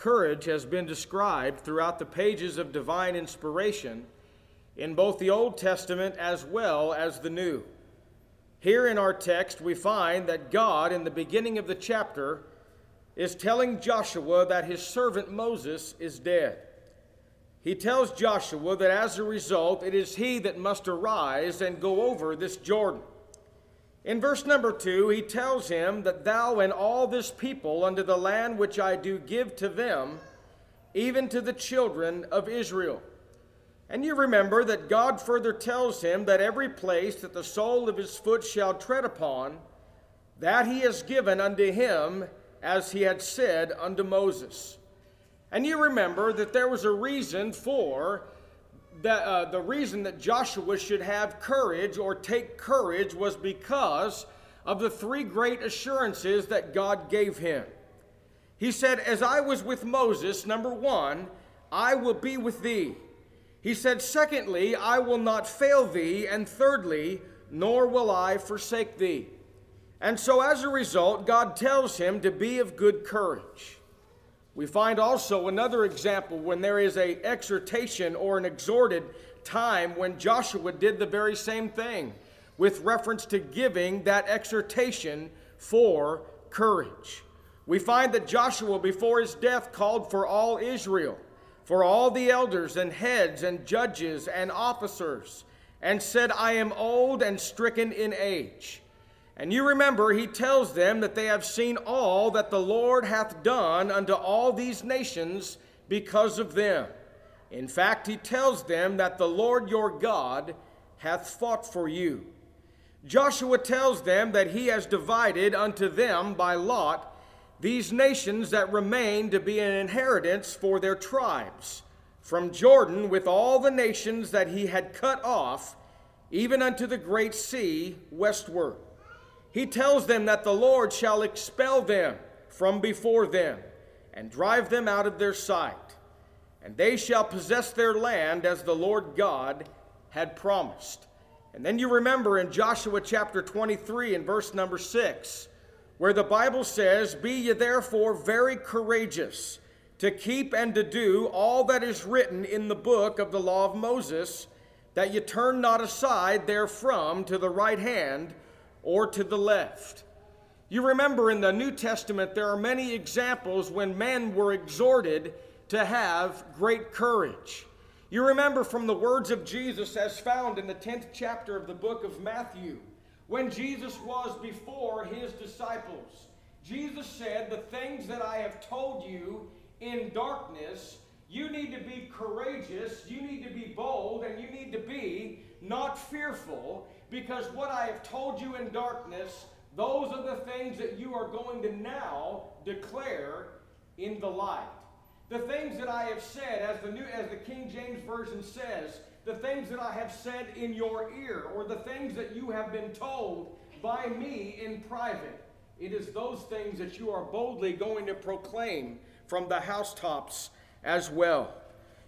courage has been described throughout the pages of divine inspiration in both the Old Testament as well as the New. Here in our text, we find that God, in the beginning of the chapter, is telling Joshua that his servant Moses is dead. He tells Joshua that as a result, it is he that must arise and go over this Jordan. In verse number two, he tells him that thou and all this people unto the land which I do give to them, even to the children of Israel. And you remember that God further tells him that every place that the sole of his foot shall tread upon, that he has given unto him as he had said unto Moses. And you remember that there was a reason for that, uh, the reason that Joshua should have courage or take courage was because of the three great assurances that God gave him. He said, As I was with Moses, number one, I will be with thee. He said, Secondly, I will not fail thee. And thirdly, nor will I forsake thee. And so as a result, God tells him to be of good courage. We find also another example when there is a exhortation or an exhorted time when Joshua did the very same thing with reference to giving that exhortation for courage. We find that Joshua before his death called for all Israel for all the elders and heads and judges and officers, and said, I am old and stricken in age. And you remember, he tells them that they have seen all that the Lord hath done unto all these nations because of them. In fact, he tells them that the Lord your God hath fought for you. Joshua tells them that he has divided unto them by lot these nations that remain to be an inheritance for their tribes, from Jordan with all the nations that he had cut off, even unto the great sea westward. He tells them that the Lord shall expel them from before them and drive them out of their sight, and they shall possess their land as the Lord God had promised. And then you remember in Joshua chapter 23 and verse number 6 where the Bible says, Be ye therefore very courageous to keep and to do all that is written in the book of the law of Moses, that ye turn not aside therefrom to the right hand or to the left. You remember in the New Testament, there are many examples when men were exhorted to have great courage. You remember from the words of Jesus as found in the 10th chapter of the book of Matthew when Jesus was before his disciples. Jesus said, The things that I have told you in darkness, you need to be courageous, you need to be bold, and you need to be not fearful, because what I have told you in darkness, those are the things that you are going to now declare in the light. The things that I have said, as the new as the King James Version says, the things that I have said in your ear, or the things that you have been told by me in private. It is those things that you are boldly going to proclaim from the housetops as well.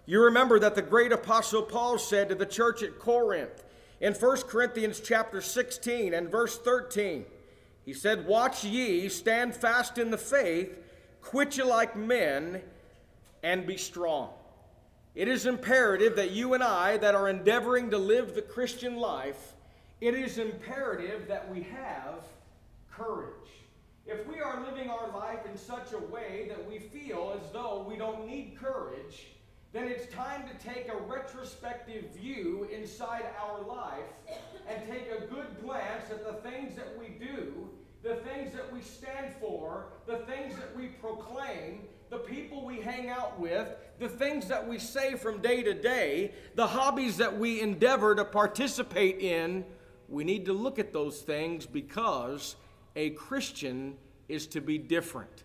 You remember that the great apostle Paul said to the church at Corinth in 1 Corinthians chapter 16 and verse 13, he said, Watch ye, stand fast in the faith, quit ye like men, and be strong. It is imperative that you and I, that are endeavoring to live the Christian life, it is imperative that we have courage. If we are living our life in such a way that we feel as though we don't need courage, then it's time to take a retrospective view inside our life and take a good glance at the things that we do, the things that we stand for, the things that we proclaim, the people we hang out with, the things that we say from day to day, the hobbies that we endeavor to participate in, we need to look at those things because a Christian is to be different.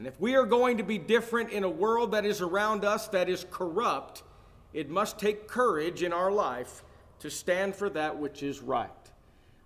And if we are going to be different in a world that is around us that is corrupt, it must take courage in our life to stand for that which is right.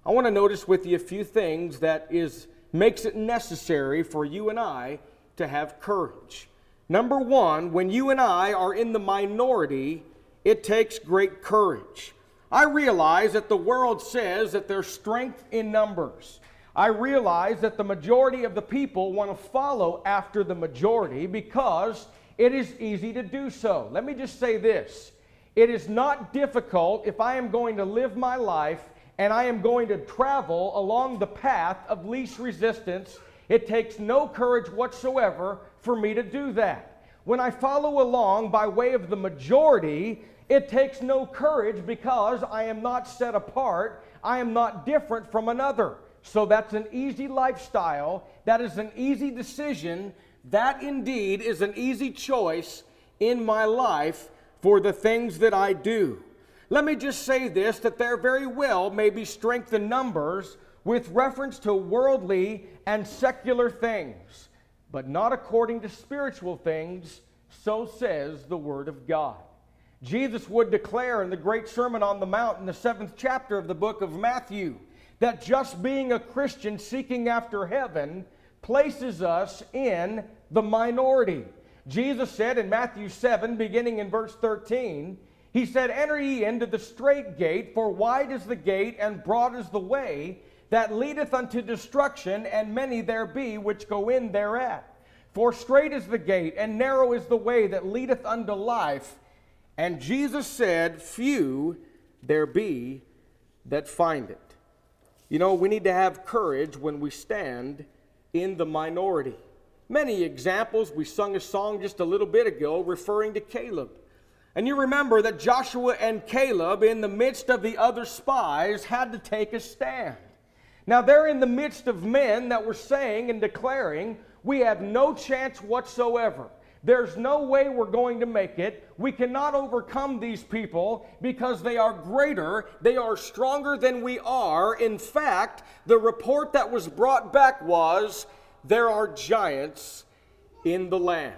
I want to notice with you a few things that is makes it necessary for you and I to have courage. Number one, when you and I are in the minority, it takes great courage. I realize that the world says that there's strength in numbers. I realize that the majority of the people want to follow after the majority because it is easy to do so. Let me just say this it is not difficult if I am going to live my life and I am going to travel along the path of least resistance. It takes no courage whatsoever for me to do that. When I follow along by way of the majority, it takes no courage because I am not set apart. I am not different from another. So that's an easy lifestyle. That is an easy decision. That indeed is an easy choice in my life for the things that I do. Let me just say this that there very well may be strength in numbers with reference to worldly and secular things, but not according to spiritual things, so says the Word of God. Jesus would declare in the great Sermon on the Mount in the seventh chapter of the book of Matthew that just being a Christian seeking after heaven places us in the minority. Jesus said in Matthew 7, beginning in verse 13, He said, Enter ye into the strait gate, for wide is the gate, and broad is the way that leadeth unto destruction, and many there be which go in thereat. For strait is the gate, and narrow is the way that leadeth unto life and Jesus said, Few there be that find it. You know, we need to have courage when we stand in the minority. Many examples. We sung a song just a little bit ago referring to Caleb. And you remember that Joshua and Caleb, in the midst of the other spies, had to take a stand. Now, they're in the midst of men that were saying and declaring, We have no chance whatsoever. There's no way we're going to make it. We cannot overcome these people because they are greater, they are stronger than we are. In fact, the report that was brought back was there are giants in the land.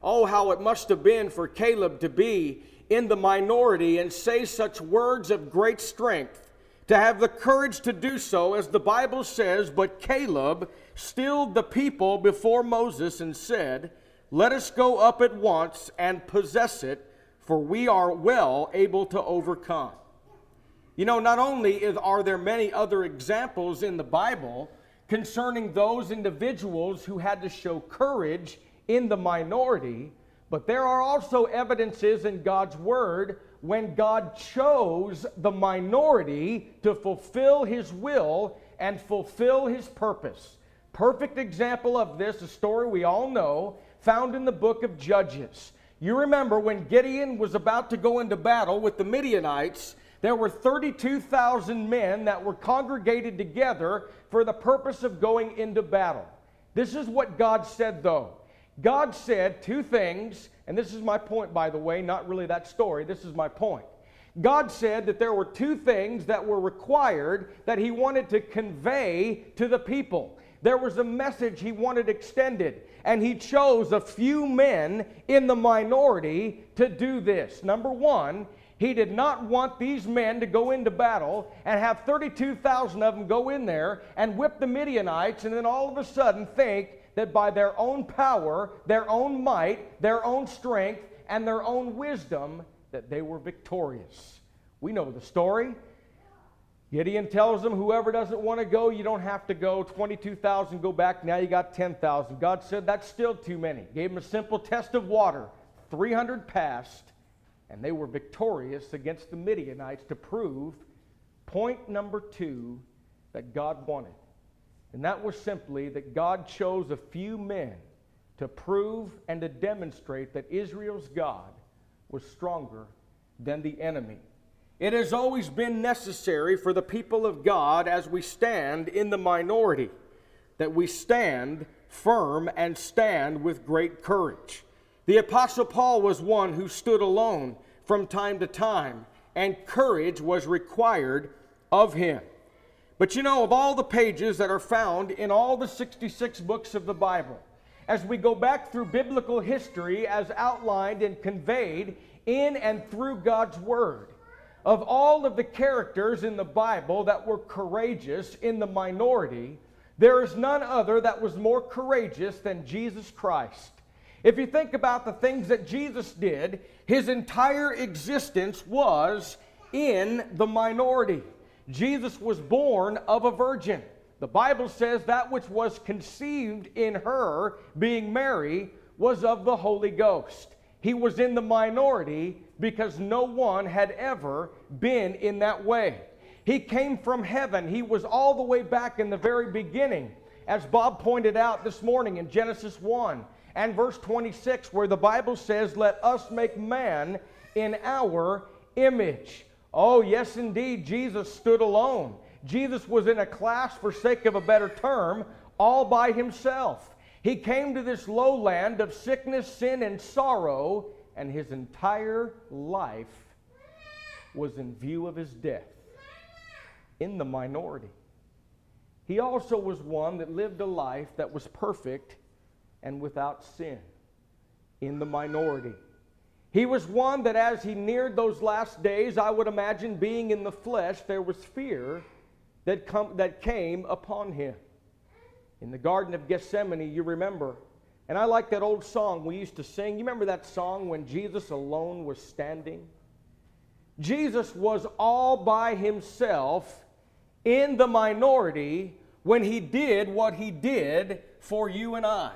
Oh, how it must have been for Caleb to be in the minority and say such words of great strength, to have the courage to do so, as the Bible says. But Caleb stilled the people before Moses and said, let us go up at once and possess it, for we are well able to overcome. You know, not only are there many other examples in the Bible concerning those individuals who had to show courage in the minority, but there are also evidences in God's Word when God chose the minority to fulfill His will and fulfill His purpose. Perfect example of this, a story we all know, found in the book of Judges. You remember when Gideon was about to go into battle with the Midianites, there were 32,000 men that were congregated together for the purpose of going into battle. This is what God said, though. God said two things, and this is my point, by the way, not really that story, this is my point. God said that there were two things that were required that He wanted to convey to the people. There was a message He wanted extended and he chose a few men in the minority to do this. Number one, he did not want these men to go into battle and have 32,000 of them go in there and whip the Midianites and then all of a sudden think that by their own power, their own might, their own strength, and their own wisdom, that they were victorious. We know the story. Gideon tells them, whoever doesn't want to go, you don't have to go. 22,000 go back. Now you got 10,000. God said, that's still too many. Gave them a simple test of water. 300 passed, and they were victorious against the Midianites to prove point number two that God wanted. And that was simply that God chose a few men to prove and to demonstrate that Israel's God was stronger than the enemy. It has always been necessary for the people of God as we stand in the minority that we stand firm and stand with great courage. The Apostle Paul was one who stood alone from time to time, and courage was required of him. But you know, of all the pages that are found in all the 66 books of the Bible, as we go back through biblical history as outlined and conveyed in and through God's Word, of all of the characters in the Bible that were courageous in the minority, there is none other that was more courageous than Jesus Christ. If you think about the things that Jesus did, his entire existence was in the minority. Jesus was born of a virgin. The Bible says that which was conceived in her, being Mary, was of the Holy Ghost. He was in the minority because no one had ever been in that way. He came from heaven. He was all the way back in the very beginning, as Bob pointed out this morning in Genesis 1 and verse 26, where the Bible says, Let us make man in our image. Oh, yes, indeed, Jesus stood alone. Jesus was in a class, for sake of a better term, all by himself. He came to this lowland of sickness, sin, and sorrow, and his entire life was in view of his death in the minority. He also was one that lived a life that was perfect and without sin in the minority. He was one that as he neared those last days, I would imagine being in the flesh, there was fear that, come, that came upon him. In the Garden of Gethsemane, you remember, and I like that old song we used to sing. You remember that song when Jesus alone was standing? Jesus was all by himself in the minority when he did what he did for you and I.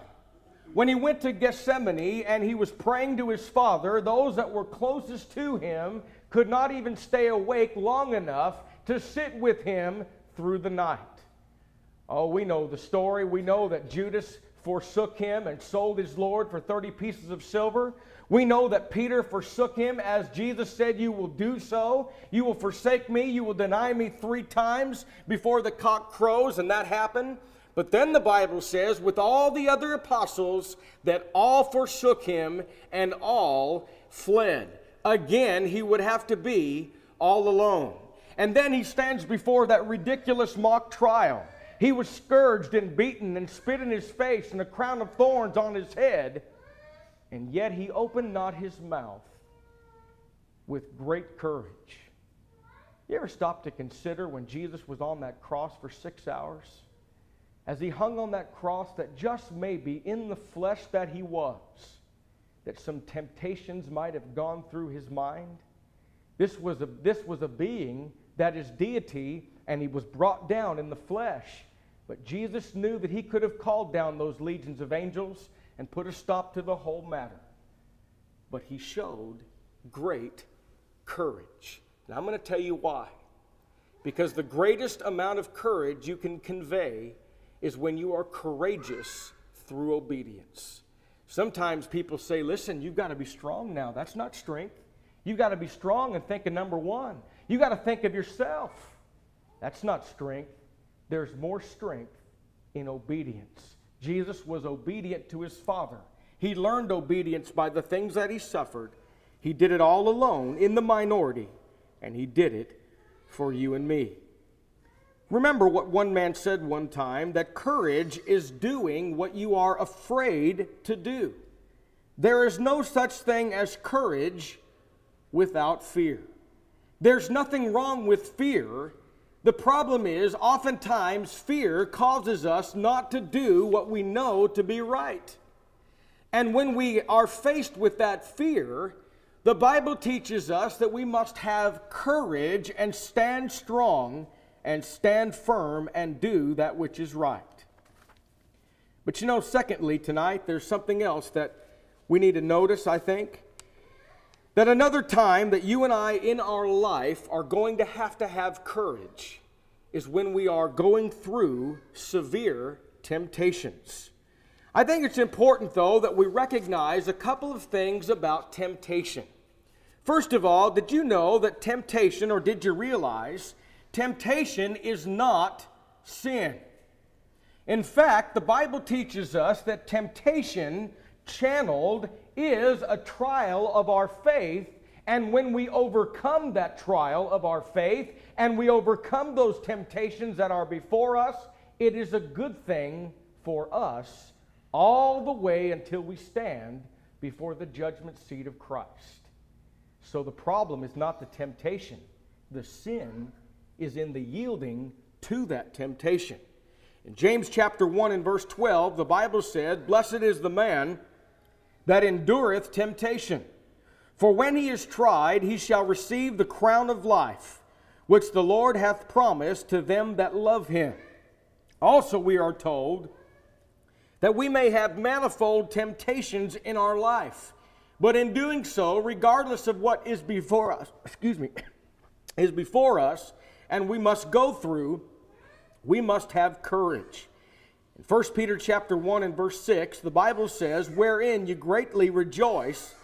When he went to Gethsemane and he was praying to his Father, those that were closest to him could not even stay awake long enough to sit with him through the night. Oh, we know the story. We know that Judas forsook him and sold his Lord for 30 pieces of silver. We know that Peter forsook him as Jesus said, You will do so. You will forsake me. You will deny me three times before the cock crows, and that happened. But then the Bible says, with all the other apostles, that all forsook him and all fled. Again, he would have to be all alone. And then he stands before that ridiculous mock trial. He was scourged and beaten and spit in his face and a crown of thorns on his head, and yet he opened not his mouth with great courage. You ever stop to consider when Jesus was on that cross for six hours? as he hung on that cross that just maybe in the flesh that he was, that some temptations might have gone through his mind. This was a, this was a being that is deity, and he was brought down in the flesh. But Jesus knew that he could have called down those legions of angels and put a stop to the whole matter. But he showed great courage. And I'm going to tell you why. Because the greatest amount of courage you can convey is when you are courageous through obedience. Sometimes people say, listen, you've got to be strong now. That's not strength. You've got to be strong and think of number one. You've got to think of yourself. That's not strength. There's more strength in obedience. Jesus was obedient to his Father. He learned obedience by the things that he suffered. He did it all alone in the minority, and he did it for you and me. Remember what one man said one time that courage is doing what you are afraid to do. There is no such thing as courage without fear. There's nothing wrong with fear. The problem is, oftentimes, fear causes us not to do what we know to be right. And when we are faced with that fear, the Bible teaches us that we must have courage and stand strong and stand firm and do that which is right. But you know, secondly, tonight, there's something else that we need to notice, I think. That another time that you and I in our life are going to have to have courage is when we are going through severe temptations. I think it's important, though, that we recognize a couple of things about temptation. First of all, did you know that temptation, or did you realize temptation is not sin. In fact, the Bible teaches us that temptation channeled is a trial of our faith. And when we overcome that trial of our faith and we overcome those temptations that are before us, it is a good thing for us all the way until we stand before the judgment seat of Christ. So the problem is not the temptation, the sin is in the yielding to that temptation. In James chapter 1 and verse 12, the Bible said, Blessed is the man that endureth temptation. For when he is tried, he shall receive the crown of life, which the Lord hath promised to them that love him. Also, we are told that we may have manifold temptations in our life. But in doing so, regardless of what is before us, excuse me, is before us, and we must go through, we must have courage. In 1 Peter chapter 1 and verse 6, the Bible says, Wherein you greatly rejoice,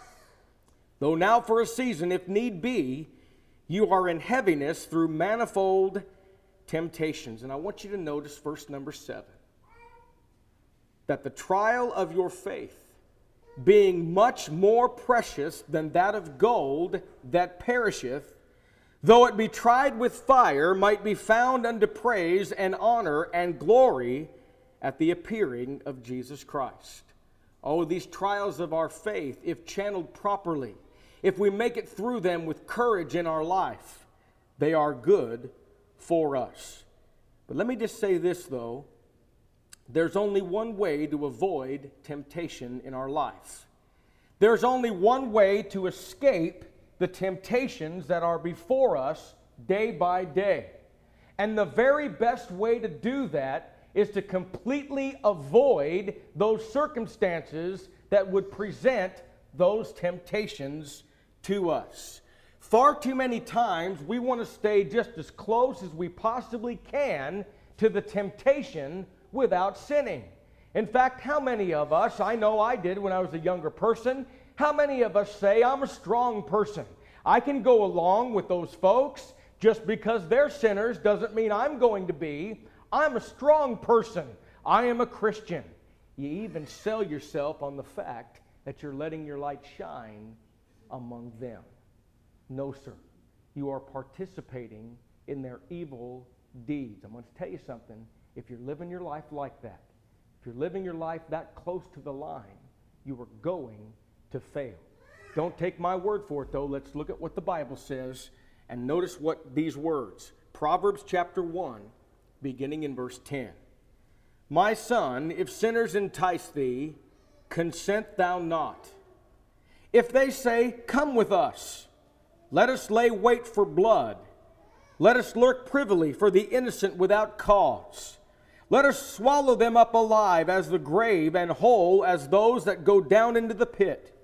though now for a season, if need be, you are in heaviness through manifold temptations. And I want you to notice verse number 7 that the trial of your faith, being much more precious than that of gold that perisheth, though it be tried with fire, might be found unto praise and honor and glory at the appearing of Jesus Christ. Oh, these trials of our faith, if channeled properly, if we make it through them with courage in our life, they are good for us. But let me just say this, though there's only one way to avoid temptation in our life. There's only one way to escape the temptations that are before us day by day. And the very best way to do that is to completely avoid those circumstances that would present those temptations to us. Far too many times we want to stay just as close as we possibly can to the temptation without sinning. In fact, how many of us, I know I did when I was a younger person, how many of us say, I'm a strong person? I can go along with those folks just because they're sinners doesn't mean I'm going to be. I'm a strong person. I am a Christian. You even sell yourself on the fact that you're letting your light shine among them. No, sir. You are participating in their evil deeds. I'm going to tell you something. If you're living your life like that, if you're living your life that close to the line, you are going to fail. Don't take my word for it, though. Let's look at what the Bible says and notice what these words Proverbs chapter 1, beginning in verse 10. My son, if sinners entice thee, consent thou not. If they say, Come with us, let us lay wait for blood, let us lurk privily for the innocent without cause. Let us swallow them up alive as the grave, and whole as those that go down into the pit.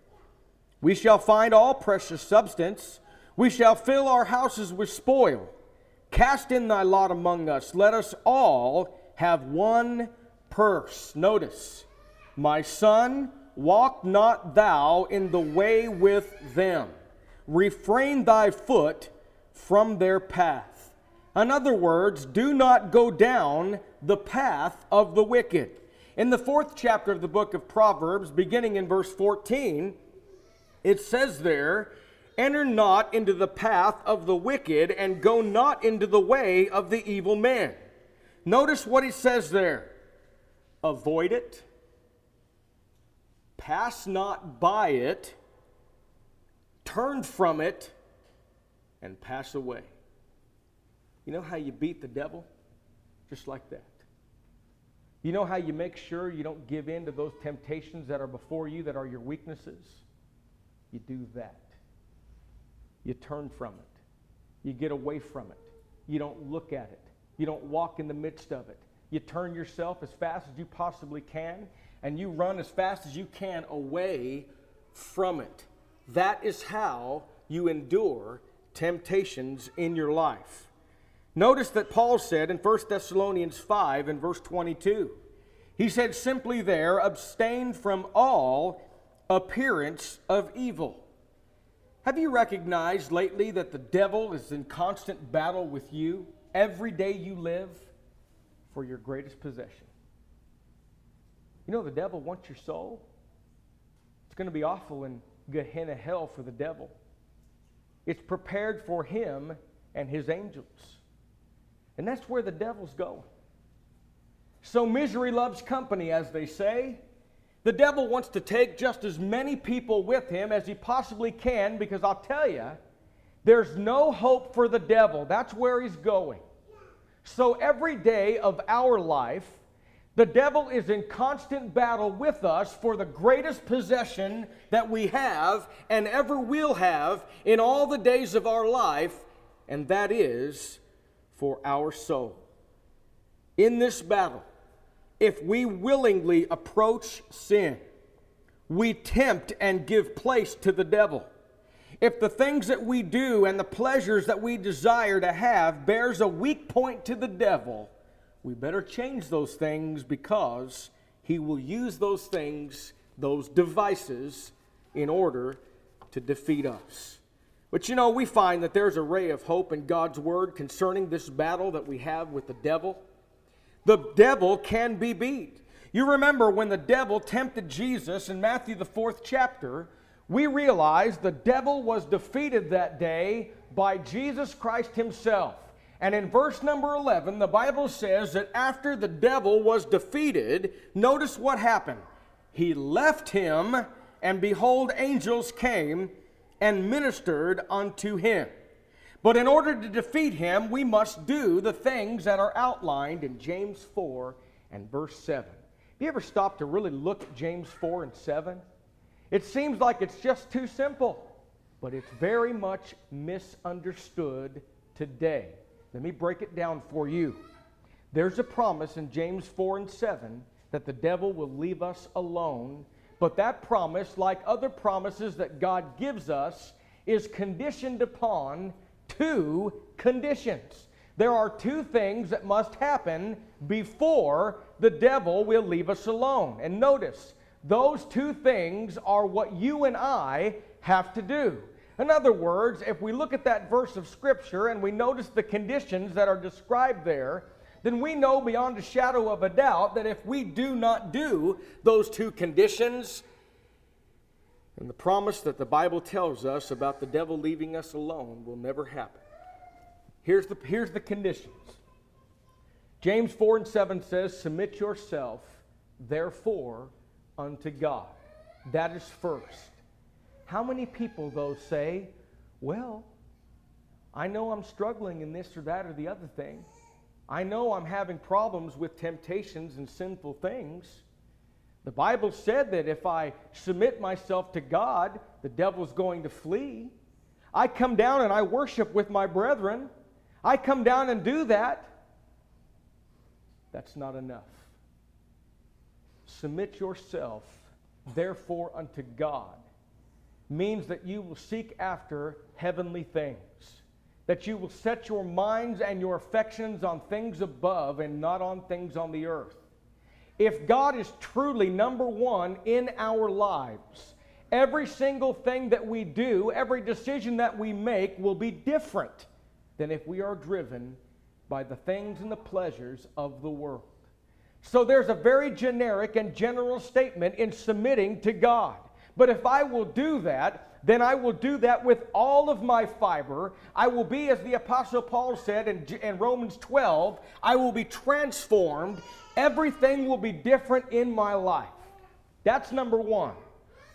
We shall find all precious substance. We shall fill our houses with spoil. Cast in thy lot among us. Let us all have one purse. Notice, my son, walk not thou in the way with them. Refrain thy foot from their path. In other words, do not go down the path of the wicked. In the fourth chapter of the book of Proverbs, beginning in verse 14, it says there, Enter not into the path of the wicked, and go not into the way of the evil man. Notice what he says there avoid it, pass not by it, turn from it, and pass away. You know how you beat the devil? Just like that. You know how you make sure you don't give in to those temptations that are before you that are your weaknesses? You do that. You turn from it. You get away from it. You don't look at it. You don't walk in the midst of it. You turn yourself as fast as you possibly can and you run as fast as you can away from it. That is how you endure temptations in your life. Notice that Paul said in 1 Thessalonians 5 and verse 22, he said simply there, abstain from all appearance of evil. Have you recognized lately that the devil is in constant battle with you every day you live for your greatest possession? You know, the devil wants your soul. It's going to be awful in Gehenna hell for the devil. It's prepared for him and his angels. And that's where the devil's going. So misery loves company, as they say. The devil wants to take just as many people with him as he possibly can because I'll tell you, there's no hope for the devil. That's where he's going. So every day of our life, the devil is in constant battle with us for the greatest possession that we have and ever will have in all the days of our life, and that is for our soul. In this battle, if we willingly approach sin, we tempt and give place to the devil. If the things that we do and the pleasures that we desire to have bears a weak point to the devil, we better change those things because he will use those things, those devices, in order to defeat us. But you know, we find that there's a ray of hope in God's word concerning this battle that we have with the devil. The devil can be beat. You remember when the devil tempted Jesus in Matthew, the fourth chapter, we realize the devil was defeated that day by Jesus Christ himself. And in verse number 11, the Bible says that after the devil was defeated, notice what happened. He left him, and behold, angels came and ministered unto him. But in order to defeat him, we must do the things that are outlined in James 4 and verse 7. Have you ever stopped to really look at James 4 and 7? It seems like it's just too simple, but it's very much misunderstood today. Let me break it down for you. There's a promise in James 4 and 7 that the devil will leave us alone, but that promise, like other promises that God gives us, is conditioned upon two conditions. There are two things that must happen before the devil will leave us alone. And notice, those two things are what you and I have to do. In other words, if we look at that verse of Scripture and we notice the conditions that are described there, then we know beyond a shadow of a doubt that if we do not do those two conditions, and the promise that the Bible tells us about the devil leaving us alone will never happen. Here's the, here's the conditions. James 4 and 7 says, Submit yourself, therefore, unto God. That is first. How many people, though, say, Well, I know I'm struggling in this or that or the other thing. I know I'm having problems with temptations and sinful things. The Bible said that if I submit myself to God, the devil's going to flee. I come down and I worship with my brethren. I come down and do that. That's not enough. Submit yourself, therefore, unto God means that you will seek after heavenly things, that you will set your minds and your affections on things above and not on things on the earth. If God is truly number one in our lives, every single thing that we do, every decision that we make will be different than if we are driven by the things and the pleasures of the world. So there's a very generic and general statement in submitting to God. But if I will do that, then I will do that with all of my fiber. I will be, as the Apostle Paul said in, in Romans 12, I will be transformed. Everything will be different in my life. That's number one.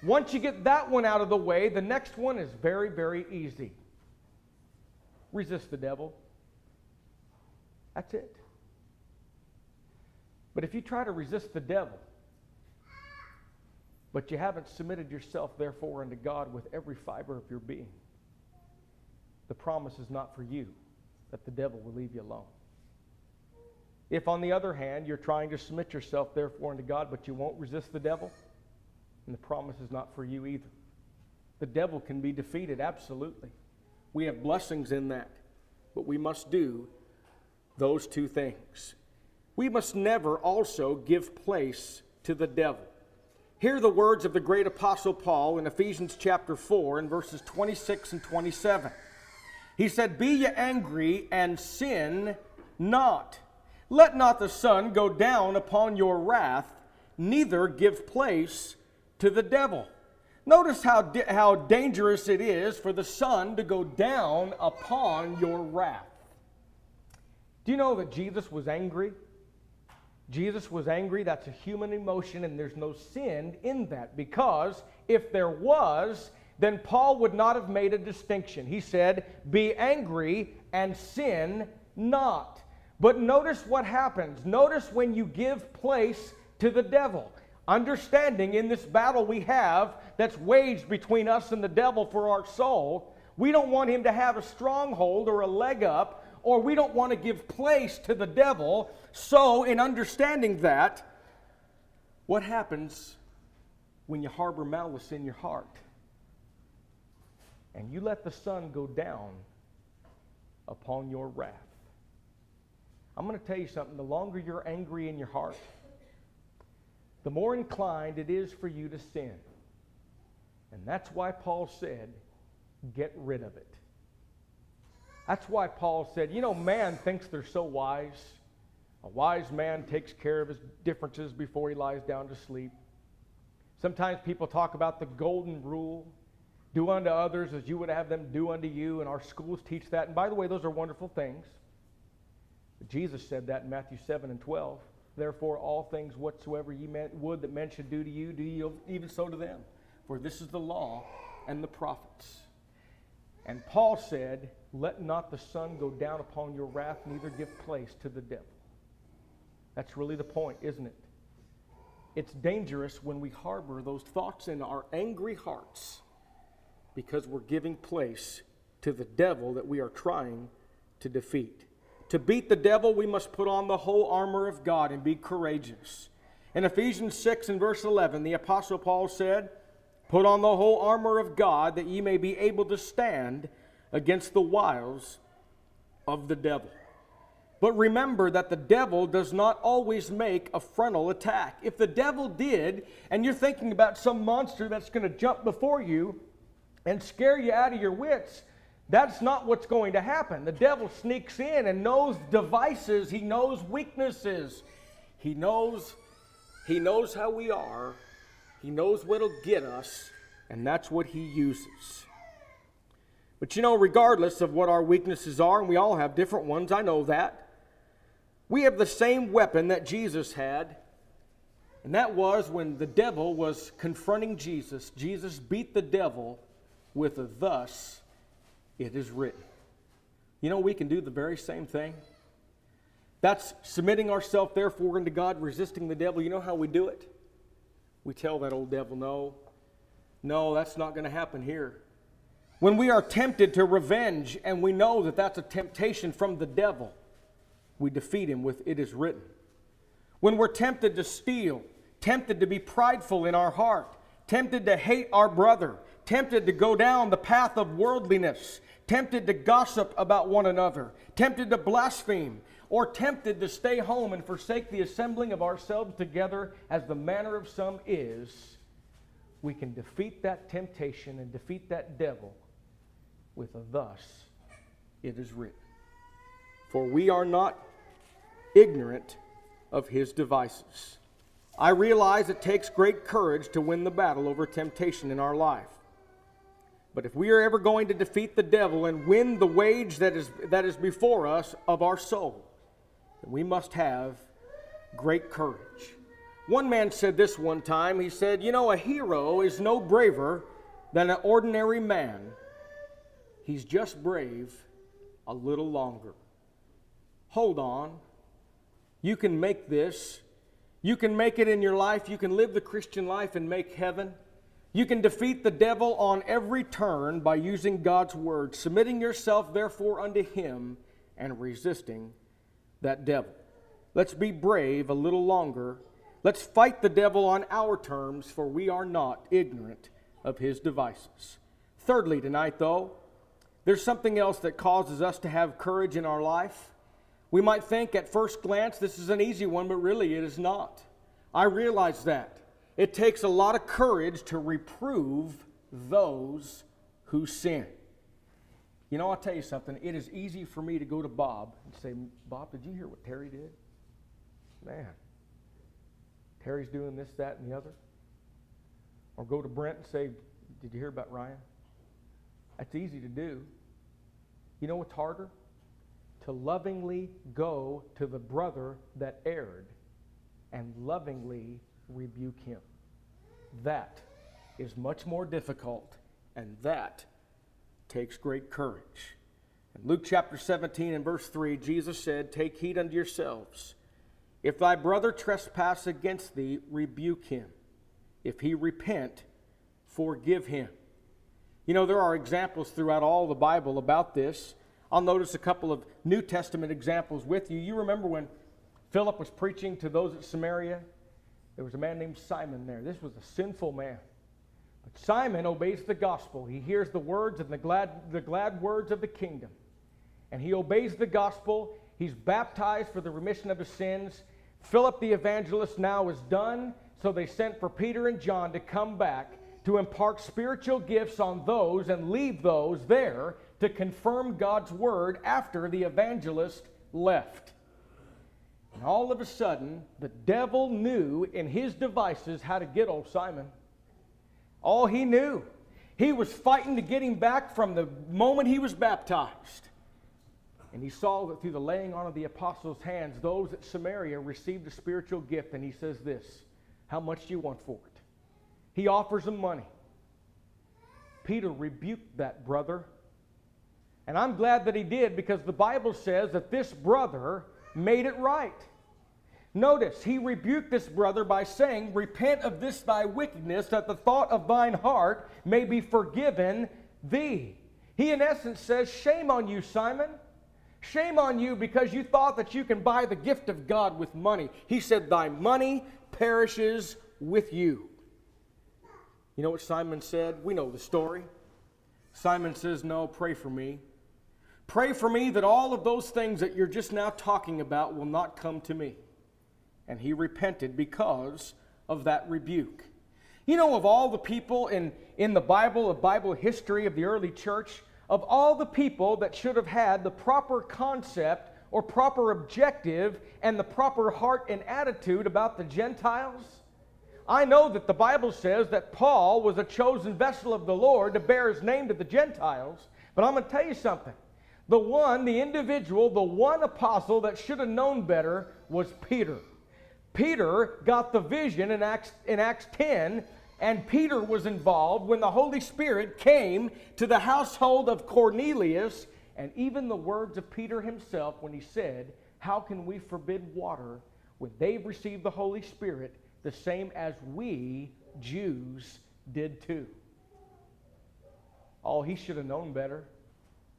Once you get that one out of the way, the next one is very, very easy. Resist the devil. That's it. But if you try to resist the devil, but you haven't submitted yourself, therefore, unto God with every fiber of your being. The promise is not for you that the devil will leave you alone. If, on the other hand, you're trying to submit yourself, therefore, unto God, but you won't resist the devil, then the promise is not for you either. The devil can be defeated, absolutely. We have blessings in that, but we must do those two things. We must never also give place to the devil. Hear the words of the great apostle Paul in Ephesians chapter 4 in verses 26 and 27. He said, Be ye angry and sin not. Let not the sun go down upon your wrath, neither give place to the devil. Notice how, how dangerous it is for the sun to go down upon your wrath. Do you know that Jesus was angry? Jesus was angry. That's a human emotion, and there's no sin in that. Because if there was, then Paul would not have made a distinction. He said, Be angry and sin not. But notice what happens. Notice when you give place to the devil. Understanding in this battle we have that's waged between us and the devil for our soul, we don't want him to have a stronghold or a leg up or we don't want to give place to the devil. So, in understanding that, What happens when you harbor malice in your heart and you let the sun go down upon your wrath? I'm going to tell you something. The longer you're angry in your heart, the more inclined it is for you to sin. And that's why Paul said, get rid of it. That's why Paul said, you know, man thinks they're so wise. A wise man takes care of his differences before he lies down to sleep. Sometimes people talk about the golden rule do unto others as you would have them do unto you, and our schools teach that. And by the way, those are wonderful things. Jesus said that in Matthew 7 and 12. Therefore, all things whatsoever ye would that men should do to you, do ye even so to them. For this is the law and the prophets. And Paul said, Let not the sun go down upon your wrath, neither give place to the devil. That's really the point, isn't it? It's dangerous when we harbor those thoughts in our angry hearts because we're giving place to the devil that we are trying to defeat. To beat the devil, we must put on the whole armor of God and be courageous. In Ephesians 6 and verse 11, the Apostle Paul said, Put on the whole armor of God that ye may be able to stand against the wiles of the devil. But remember that the devil does not always make a frontal attack. If the devil did, and you're thinking about some monster that's going to jump before you and scare you out of your wits, that's not what's going to happen. The devil sneaks in and knows devices, he knows weaknesses, he knows he knows how we are, he knows what'll get us, and that's what he uses. But you know, regardless of what our weaknesses are, and we all have different ones, I know that, we have the same weapon that Jesus had, and that was when the devil was confronting Jesus. Jesus beat the devil with a thus it is written. You know, we can do the very same thing. That's submitting ourselves, therefore, unto God, resisting the devil. You know how we do it? We tell that old devil, no, no, that's not going to happen here. When we are tempted to revenge and we know that that's a temptation from the devil, we defeat him with it is written. When we're tempted to steal, tempted to be prideful in our heart, tempted to hate our brother, tempted to go down the path of worldliness, tempted to gossip about one another, tempted to blaspheme, or tempted to stay home and forsake the assembling of ourselves together as the manner of some is, we can defeat that temptation and defeat that devil with a thus it is written. For we are not ignorant of his devices. I realize it takes great courage to win the battle over temptation in our life. But if we are ever going to defeat the devil and win the wage that is, that is before us of our soul, we must have great courage. One man said this one time. He said, You know, a hero is no braver than an ordinary man. He's just brave a little longer. Hold on. You can make this. You can make it in your life. You can live the Christian life and make heaven. You can defeat the devil on every turn by using God's word, submitting yourself, therefore, unto him and resisting that devil. Let's be brave a little longer. Let's fight the devil on our terms, for we are not ignorant of his devices. Thirdly, tonight, though, there's something else that causes us to have courage in our life. We might think at first glance this is an easy one, but really it is not. I realize that. It takes a lot of courage to reprove those who sin. You know, I'll tell you something. It is easy for me to go to Bob and say, Bob, did you hear what Terry did? Man, Terry's doing this, that, and the other. Or go to Brent and say, Did you hear about Ryan? That's easy to do. You know what's harder? To lovingly go to the brother that erred and lovingly rebuke him. That is much more difficult, and that takes great courage. In Luke chapter 17 and verse 3, Jesus said, Take heed unto yourselves. If thy brother trespass against thee, rebuke him. If he repent, forgive him. You know, there are examples throughout all the Bible about this. I'll notice a couple of New Testament examples with you. You remember when Philip was preaching to those at Samaria, There was a man named Simon there. This was a sinful man. But Simon obeys the gospel. He hears the words and the glad, the glad words of the kingdom. And he obeys the gospel. He's baptized for the remission of his sins. Philip the evangelist now is done, so they sent for Peter and John to come back to impart spiritual gifts on those and leave those there to confirm God's word after the evangelist left. And all of a sudden, the devil knew in his devices how to get old Simon. All he knew. He was fighting to get him back from the moment he was baptized. And he saw that through the laying on of the apostles' hands, those at Samaria received a spiritual gift. And he says this How much do you want for it? He offers them money. Peter rebuked that brother. And I'm glad that he did because the Bible says that this brother made it right. Notice, he rebuked this brother by saying, Repent of this thy wickedness, that the thought of thine heart may be forgiven thee. He, in essence, says, Shame on you, Simon. Shame on you because you thought that you can buy the gift of God with money. He said, Thy money perishes with you. You know what Simon said? We know the story. Simon says, No, pray for me. Pray for me that all of those things that you're just now talking about will not come to me and he repented because of that rebuke. You know, of all the people in, in the Bible, of Bible history of the early church, of all the people that should have had the proper concept or proper objective and the proper heart and attitude about the Gentiles, I know that the Bible says that Paul was a chosen vessel of the Lord to bear his name to the Gentiles, but I'm going to tell you something. The one, the individual, the one apostle that should have known better was Peter. Peter got the vision in Acts, in Acts 10, and Peter was involved when the Holy Spirit came to the household of Cornelius, and even the words of Peter himself when he said, How can we forbid water when they've received the Holy Spirit the same as we, Jews, did too? Oh, he should have known better.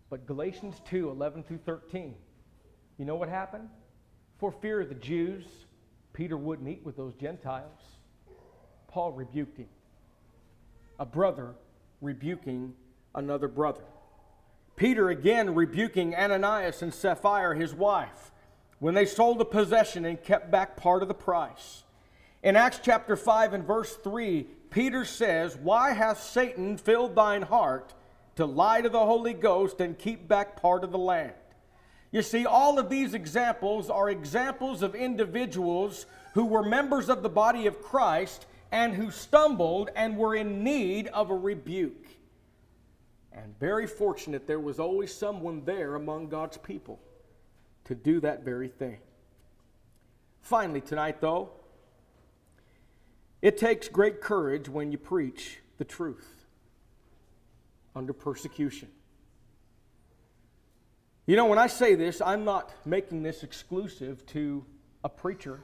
But Galatians 2 11 through 13, you know what happened? For fear of the Jews, Peter wouldn't eat with those Gentiles. Paul rebuked him. A brother rebuking another brother. Peter again rebuking Ananias and Sapphira, his wife, when they sold a possession and kept back part of the price. In Acts chapter 5 and verse 3, Peter says, Why hath Satan filled thine heart to lie to the Holy Ghost and keep back part of the land? You see, all of these examples are examples of individuals who were members of the body of Christ and who stumbled and were in need of a rebuke. And very fortunate, there was always someone there among God's people to do that very thing. Finally, tonight, though, it takes great courage when you preach the truth under persecution. You know, when I say this, I'm not making this exclusive to a preacher,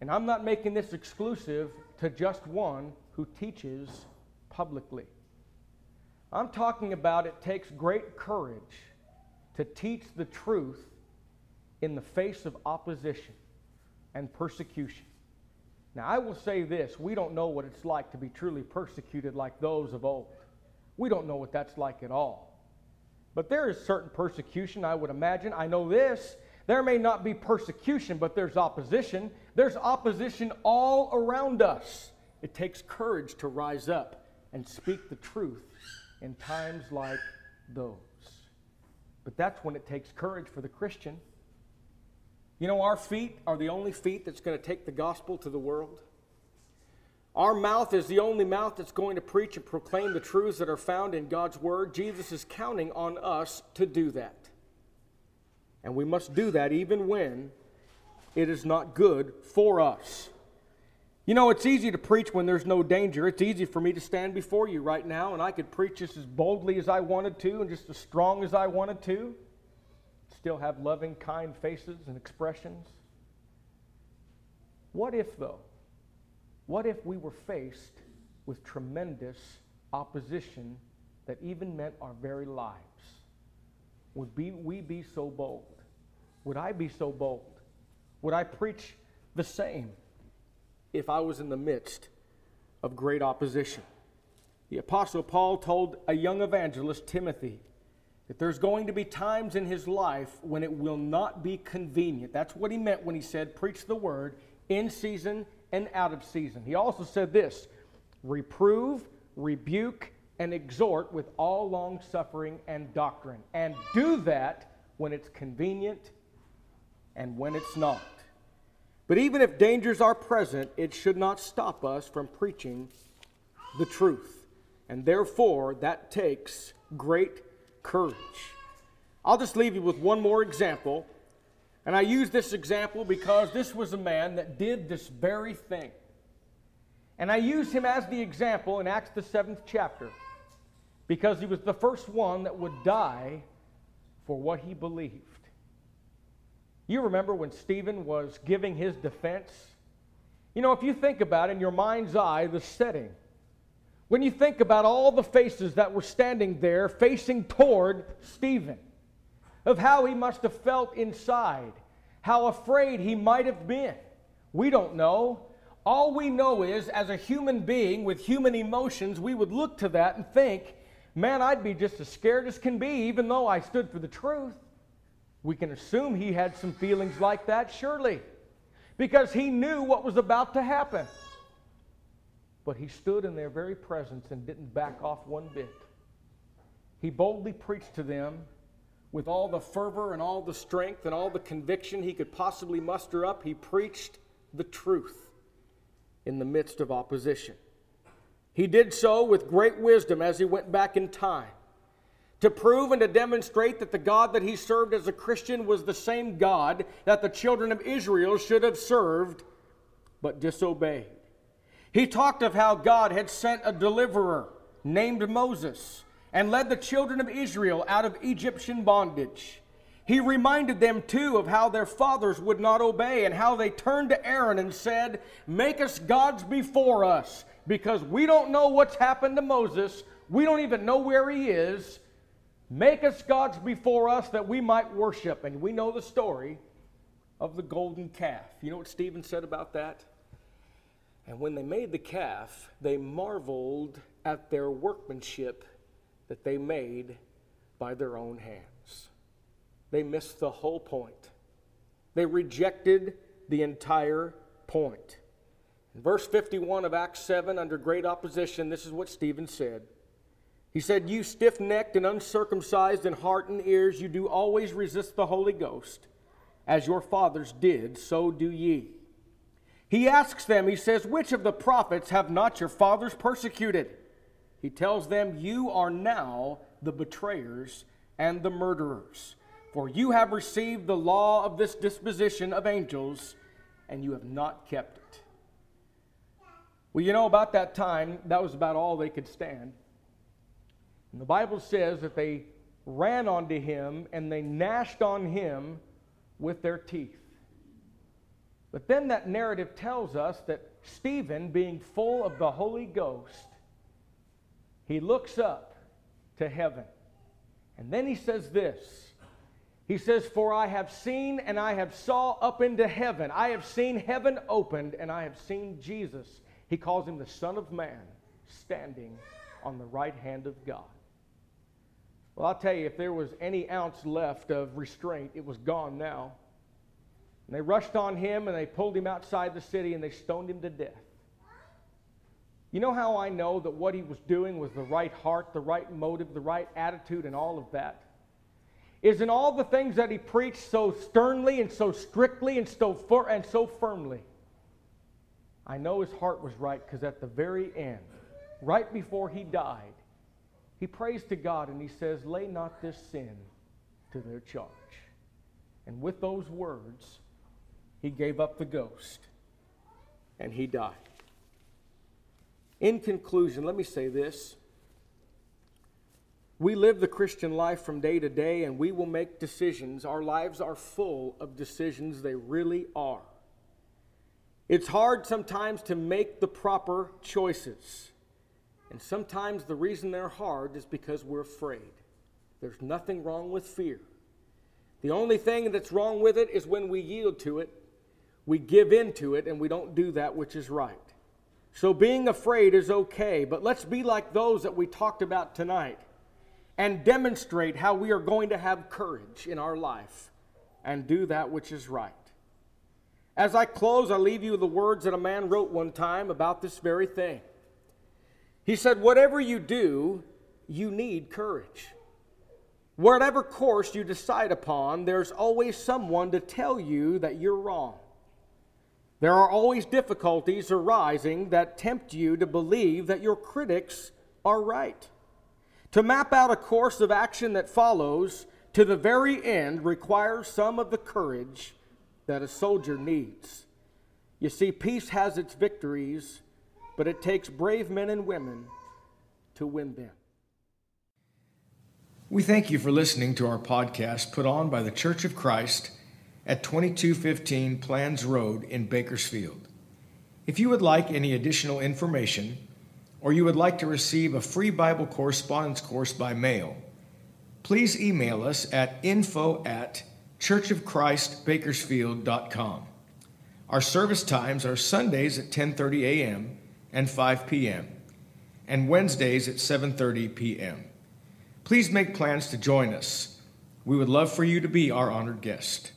and I'm not making this exclusive to just one who teaches publicly. I'm talking about it takes great courage to teach the truth in the face of opposition and persecution. Now, I will say this we don't know what it's like to be truly persecuted like those of old. We don't know what that's like at all. But there is certain persecution, I would imagine. I know this. There may not be persecution, but there's opposition. There's opposition all around us. It takes courage to rise up and speak the truth in times like those. But that's when it takes courage for the Christian. You know, our feet are the only feet that's going to take the gospel to the world. Our mouth is the only mouth that's going to preach and proclaim the truths that are found in God's Word. Jesus is counting on us to do that. And we must do that even when it is not good for us. You know, it's easy to preach when there's no danger. It's easy for me to stand before you right now, and I could preach just as boldly as I wanted to and just as strong as I wanted to. Still have loving, kind faces and expressions. What if, though? What if we were faced with tremendous opposition that even meant our very lives? Would be, we be so bold? Would I be so bold? Would I preach the same? if I was in the midst of great opposition. The Apostle Paul told a young evangelist, Timothy, that there's going to be times in his life when it will not be convenient. That's what he meant when he said, Preach the word in season and out of season. He also said this reprove, rebuke, and exhort with all long suffering and doctrine. And do that when it's convenient and when it's not. But even if dangers are present, it should not stop us from preaching the truth. And therefore, that takes great courage. I'll just leave you with one more example. And I use this example because this was a man that did this very thing. And I use him as the example in Acts, the seventh chapter, because he was the first one that would die for what he believed. You remember when Stephen was giving his defense? You know, if you think about in your mind's eye the setting, when you think about all the faces that were standing there facing toward Stephen, of how he must have felt inside, how afraid he might have been, we don't know. All we know is, as a human being with human emotions, we would look to that and think, man, I'd be just as scared as can be, even though I stood for the truth. We can assume he had some feelings like that, surely, because he knew what was about to happen. But he stood in their very presence and didn't back off one bit. He boldly preached to them with all the fervor and all the strength and all the conviction he could possibly muster up. He preached the truth in the midst of opposition. He did so with great wisdom as he went back in time to prove and to demonstrate that the God that he served as a Christian was the same God that the children of Israel should have served but disobeyed. He talked of how God had sent a deliverer named Moses and led the children of Israel out of Egyptian bondage. He reminded them too of how their fathers would not obey and how they turned to Aaron and said, Make us gods before us, because we don't know what's happened to Moses. We don't even know where he is. Make us gods before us that we might worship. And we know the story of the golden calf. You know what Stephen said about that? And when they made the calf, they marveled at their workmanship that they made by their own hands. They missed the whole point. They rejected the entire point. In verse 51 of Acts 7, under great opposition, this is what Stephen said. He said, You stiff necked and uncircumcised in heart and ears, you do always resist the Holy Ghost. As your fathers did, so do ye. He asks them, He says, Which of the prophets have not your fathers persecuted? He tells them, You are now the betrayers and the murderers. For you have received the law of this disposition of angels, and you have not kept it. Well, you know, about that time, that was about all they could stand. And the Bible says that they ran onto him and they gnashed on him with their teeth. But then that narrative tells us that Stephen, being full of the Holy Ghost, he looks up to heaven. And then he says this. He says, For I have seen and I have saw up into heaven. I have seen heaven opened and I have seen Jesus. He calls him the Son of Man standing on the right hand of God. Well, I'll tell you, if there was any ounce left of restraint, it was gone now. And they rushed on him and they pulled him outside the city and they stoned him to death. You know how I know that what he was doing was the right heart, the right motive, the right attitude, and all of that? Is in all the things that he preached so sternly and so strictly and so, fir- and so firmly. I know his heart was right because at the very end, right before he died, he prays to God and he says, Lay not this sin to their charge. And with those words, he gave up the ghost and he died. In conclusion, let me say this. We live the Christian life from day to day and we will make decisions. Our lives are full of decisions, they really are. It's hard sometimes to make the proper choices. And sometimes the reason they're hard is because we're afraid. There's nothing wrong with fear. The only thing that's wrong with it is when we yield to it, we give in to it and we don't do that which is right. So being afraid is okay, but let's be like those that we talked about tonight and demonstrate how we are going to have courage in our life and do that which is right. As I close, I leave you the words that a man wrote one time about this very thing. He said, Whatever you do, you need courage. Whatever course you decide upon, there's always someone to tell you that you're wrong. There are always difficulties arising that tempt you to believe that your critics are right. To map out a course of action that follows to the very end requires some of the courage that a soldier needs. You see, peace has its victories, but it takes brave men and women to win them. We thank you for listening to our podcast put on by the Church of Christ at 2215 Planz Road in Bakersfield. If you would like any additional information, or you would like to receive a free Bible correspondence course by mail, please email us at info at churchofchristbakersfield.com. Our service times are Sundays at 10:30 a.m. and 5 p.m. and Wednesdays at 7:30 p.m. Please make plans to join us. We would love for you to be our honored guest.